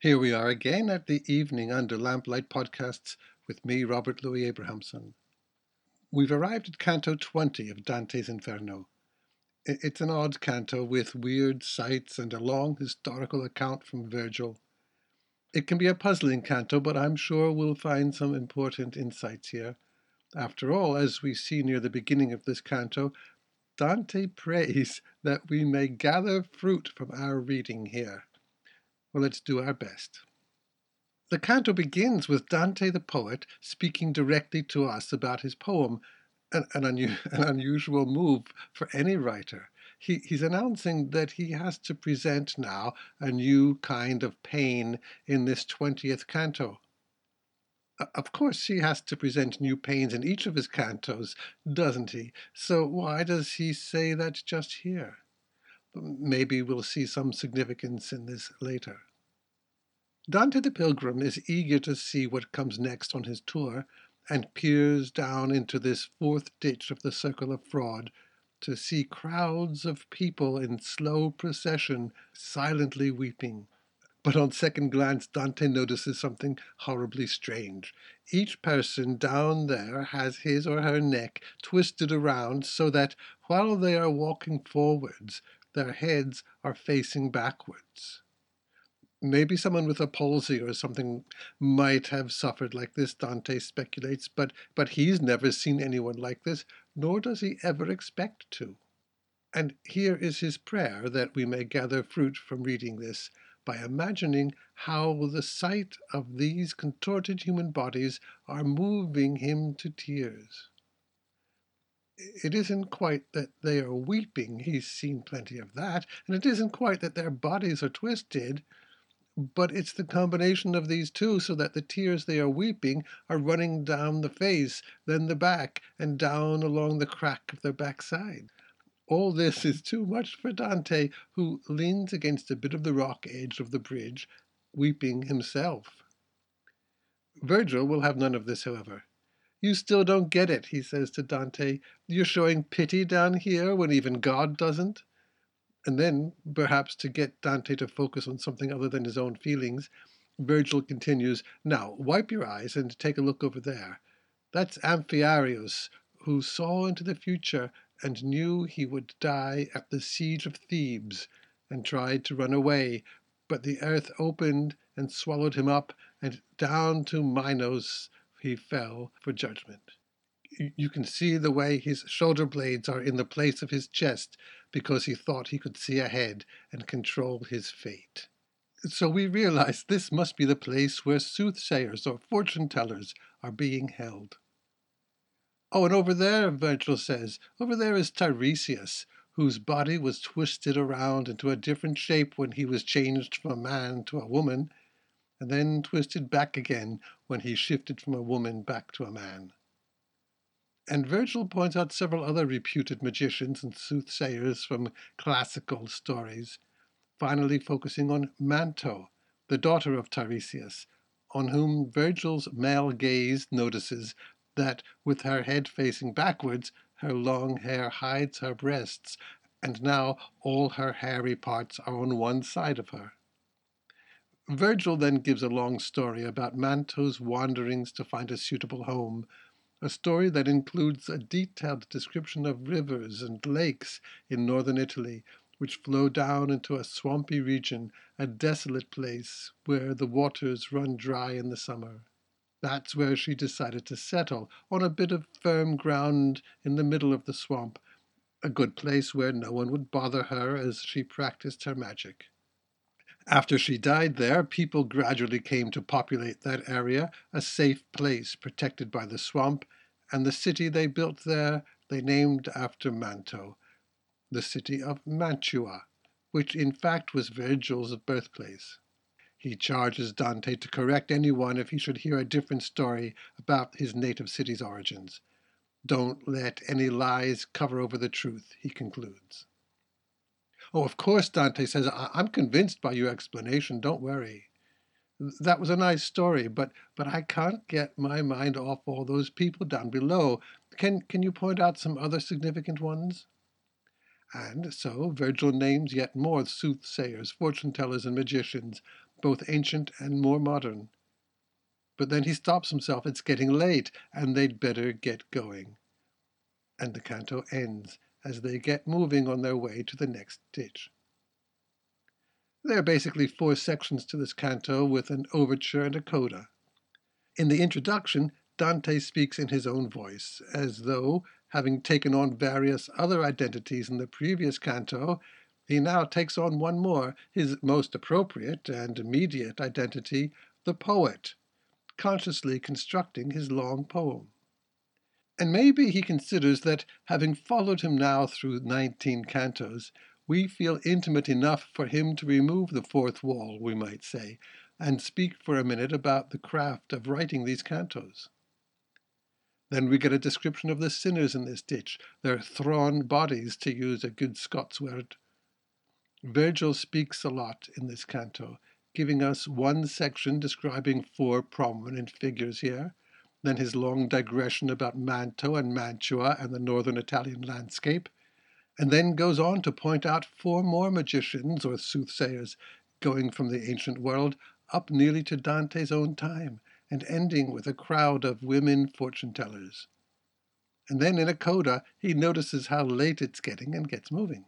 Here we are again at the Evening Under Lamplight podcasts with me, Robert Louis Abrahamson. We've arrived at Canto 20 of Dante's Inferno. It's an odd canto with weird sights and a long historical account from Virgil. It can be a puzzling canto, but I'm sure we'll find some important insights here. After all, as we see near the beginning of this canto, Dante prays that we may gather fruit from our reading here. Let's do our best. The canto begins with Dante the poet speaking directly to us about his poem, an, an, un- an unusual move for any writer. He, he's announcing that he has to present now a new kind of pain in this 20th canto. Of course, he has to present new pains in each of his cantos, doesn't he? So why does he say that just here? Maybe we'll see some significance in this later. Dante the Pilgrim is eager to see what comes next on his tour and peers down into this fourth ditch of the circle of fraud to see crowds of people in slow procession silently weeping. But on second glance, Dante notices something horribly strange. Each person down there has his or her neck twisted around so that while they are walking forwards, their heads are facing backwards. Maybe someone with a palsy or something might have suffered like this, Dante speculates, but, but he's never seen anyone like this, nor does he ever expect to. And here is his prayer that we may gather fruit from reading this by imagining how the sight of these contorted human bodies are moving him to tears. It isn't quite that they are weeping, he's seen plenty of that, and it isn't quite that their bodies are twisted, but it's the combination of these two so that the tears they are weeping are running down the face, then the back, and down along the crack of their backside. All this is too much for Dante, who leans against a bit of the rock edge of the bridge, weeping himself. Virgil will have none of this, however. You still don't get it, he says to Dante. You're showing pity down here when even God doesn't. And then, perhaps to get Dante to focus on something other than his own feelings, Virgil continues, Now, wipe your eyes and take a look over there. That's Amphiaraus, who saw into the future and knew he would die at the siege of Thebes, and tried to run away, but the earth opened and swallowed him up, and down to Minos he fell for judgment. You can see the way his shoulder blades are in the place of his chest, because he thought he could see ahead and control his fate. So we realize this must be the place where soothsayers or fortune tellers are being held. Oh, and over there, Virgil says, over there is Tiresias, whose body was twisted around into a different shape when he was changed from a man to a woman, and then twisted back again when he shifted from a woman back to a man and Virgil points out several other reputed magicians and soothsayers from classical stories, finally focusing on Manto, the daughter of Tiresias, on whom Virgil's male gaze notices that, with her head facing backwards, her long hair hides her breasts, and now all her hairy parts are on one side of her. Virgil then gives a long story about Manto's wanderings to find a suitable home, a story that includes a detailed description of rivers and lakes in northern Italy, which flow down into a swampy region, a desolate place where the waters run dry in the summer. That's where she decided to settle, on a bit of firm ground in the middle of the swamp, a good place where no one would bother her as she practiced her magic. After she died there, people gradually came to populate that area, a safe place protected by the swamp, and the city they built there they named after Manto, the city of Mantua, which in fact was Virgil's birthplace. He charges Dante to correct anyone if he should hear a different story about his native city's origins. Don't let any lies cover over the truth, he concludes. Oh, of course, Dante says, I- am convinced by your explanation. Don't worry. That was a nice story, but but I can't get my mind off all those people down below. Can can you point out some other significant ones? And so Virgil names yet more soothsayers, fortune tellers, and magicians, both ancient and more modern. But then he stops himself. It's getting late, and they'd better get going. And the canto ends as they get moving on their way to the next ditch. There are basically four sections to this canto with an overture and a coda. In the introduction, Dante speaks in his own voice, as though, having taken on various other identities in the previous canto, he now takes on one more, his most appropriate and immediate identity, the poet, consciously constructing his long poem. And maybe he considers that, having followed him now through 19 cantos, we feel intimate enough for him to remove the fourth wall, we might say, and speak for a minute about the craft of writing these cantos. Then we get a description of the sinners in this ditch, their thrawn bodies, to use a good Scots word. Virgil speaks a lot in this canto, giving us one section describing four prominent figures here, then his long digression about Manto and Mantua and the northern Italian landscape, and then goes on to point out four more magicians or soothsayers going from the ancient world up nearly to Dante's own time and ending with a crowd of women fortune tellers. And then in a coda, he notices how late it's getting and gets moving.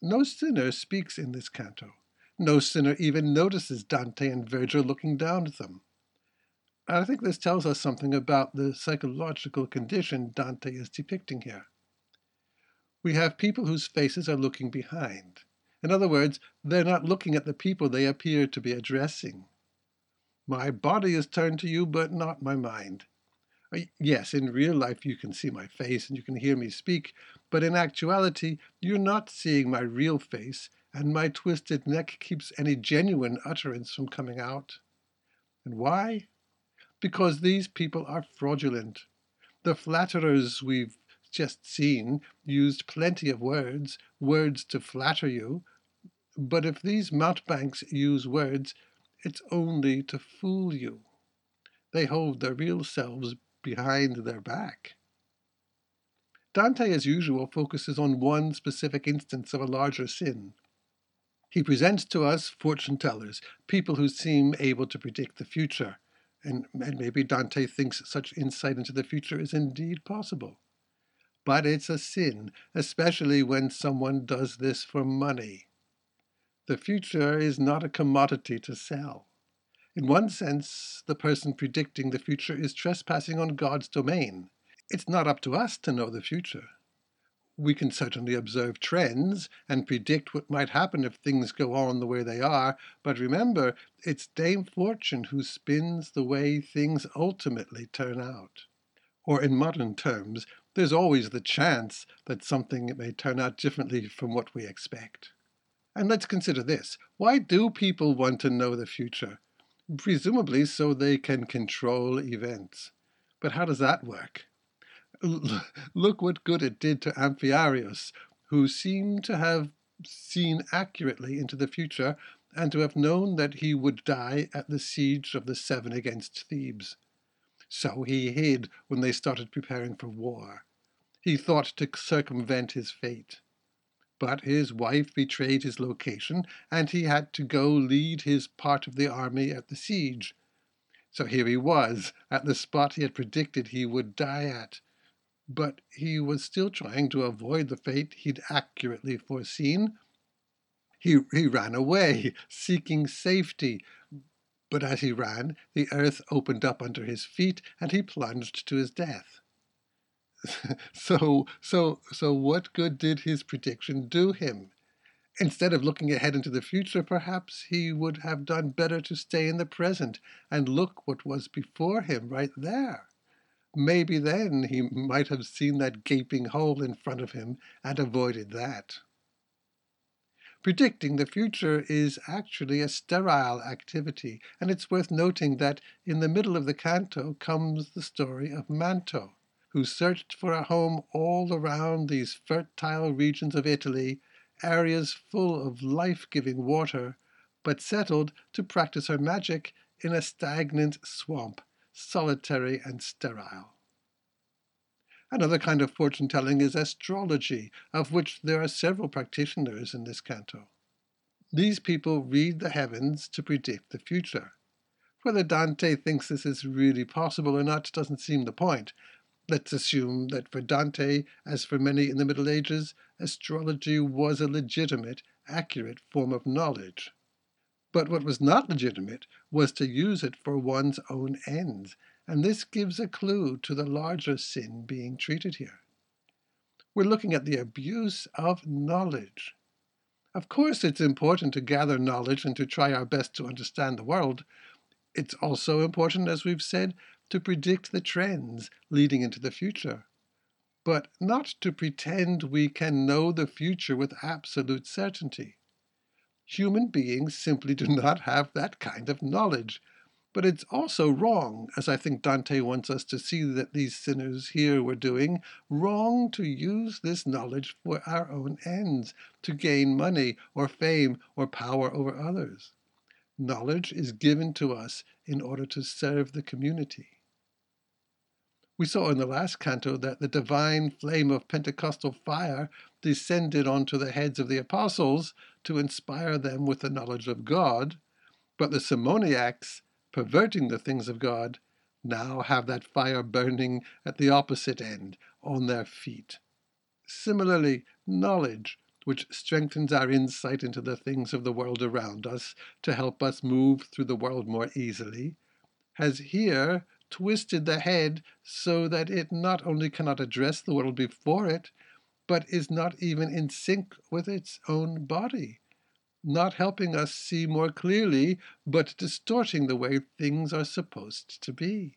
No sinner speaks in this canto. No sinner even notices Dante and Virgil looking down at them. I think this tells us something about the psychological condition Dante is depicting here. We have people whose faces are looking behind. In other words, they're not looking at the people they appear to be addressing. My body is turned to you, but not my mind. Uh, yes, in real life you can see my face and you can hear me speak, but in actuality you're not seeing my real face, and my twisted neck keeps any genuine utterance from coming out. And why? Because these people are fraudulent. The flatterers we've just seen used plenty of words, words to flatter you, but if these mountebanks use words, it's only to fool you. They hold their real selves behind their back. Dante, as usual, focuses on one specific instance of a larger sin. He presents to us fortune tellers, people who seem able to predict the future, and, and maybe Dante thinks such insight into the future is indeed possible. But it's a sin, especially when someone does this for money. The future is not a commodity to sell. In one sense, the person predicting the future is trespassing on God's domain. It's not up to us to know the future we can certainly observe trends and predict what might happen if things go on the way they are, but remember, it's Dame Fortune who spins the way things ultimately turn out. Or in modern terms, there's always the chance that something may turn out differently from what we expect. And let's consider this. Why do people want to know the future? Presumably so they can control events. But how does that work? look what good it did to Amphiaraus, who seemed to have seen accurately into the future and to have known that he would die at the siege of the Seven against Thebes. So he hid when they started preparing for war. He thought to circumvent his fate. But his wife betrayed his location, and he had to go lead his part of the army at the siege. So here he was, at the spot he had predicted he would die at, but he was still trying to avoid the fate he'd accurately foreseen. He, he ran away, seeking safety, but as he ran, the earth opened up under his feet and he plunged to his death. so, so, so what good did his prediction do him? Instead of looking ahead into the future, perhaps he would have done better to stay in the present and look what was before him right there. Maybe then he might have seen that gaping hole in front of him and avoided that. Predicting the future is actually a sterile activity, and it's worth noting that in the middle of the canto comes the story of Manto, who searched for a home all around these fertile regions of Italy, areas full of life giving water, but settled to practice her magic in a stagnant swamp solitary and sterile. Another kind of fortune telling is astrology, of which there are several practitioners in this canto. These people read the heavens to predict the future. Whether Dante thinks this is really possible or not doesn't seem the point. Let's assume that for Dante, as for many in the Middle Ages, astrology was a legitimate, accurate form of knowledge. But what was not legitimate was to use it for one's own ends, and this gives a clue to the larger sin being treated here. We're looking at the abuse of knowledge. Of course, it's important to gather knowledge and to try our best to understand the world. It's also important, as we've said, to predict the trends leading into the future, but not to pretend we can know the future with absolute certainty. Human beings simply do not have that kind of knowledge. But it's also wrong, as I think Dante wants us to see that these sinners here were doing, wrong to use this knowledge for our own ends, to gain money or fame or power over others. Knowledge is given to us in order to serve the community. We saw in the last canto that the divine flame of Pentecostal fire descended onto the heads of the apostles to inspire them with the knowledge of God, but the simoniacs, perverting the things of God, now have that fire burning at the opposite end, on their feet. Similarly, knowledge, which strengthens our insight into the things of the world around us to help us move through the world more easily, has here twisted the head so that it not only cannot address the world before it, but is not even in sync with its own body, not helping us see more clearly, but distorting the way things are supposed to be.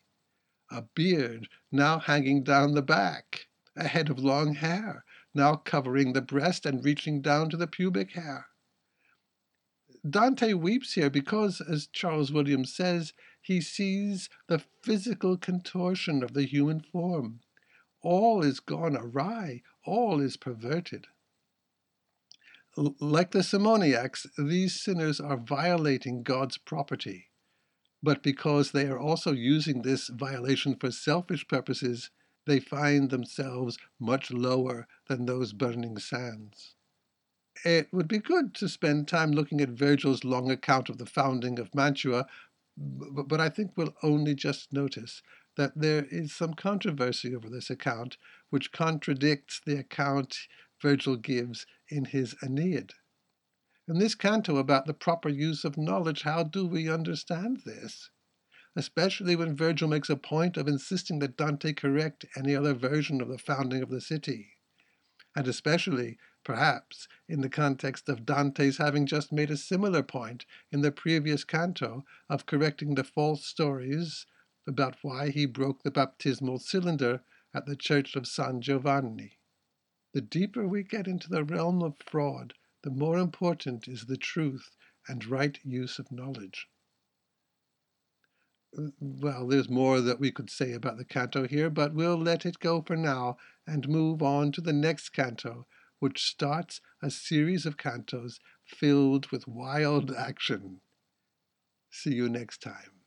A beard now hanging down the back, a head of long hair now covering the breast and reaching down to the pubic hair. Dante weeps here because, as Charles Williams says, he sees the physical contortion of the human form. All is gone awry, all is perverted. Like the simoniacs, these sinners are violating God's property. But because they are also using this violation for selfish purposes, they find themselves much lower than those burning sands. It would be good to spend time looking at Virgil's long account of the founding of Mantua, but I think we'll only just notice that there is some controversy over this account, which contradicts the account Virgil gives in his Aeneid. In this canto about the proper use of knowledge, how do we understand this? Especially when Virgil makes a point of insisting that Dante correct any other version of the founding of the city. And especially perhaps in the context of Dante's having just made a similar point in the previous canto of correcting the false stories about why he broke the baptismal cylinder at the church of San Giovanni. The deeper we get into the realm of fraud, the more important is the truth and right use of knowledge. Well, there's more that we could say about the canto here, but we'll let it go for now and move on to the next canto, which starts a series of cantos filled with wild action. See you next time.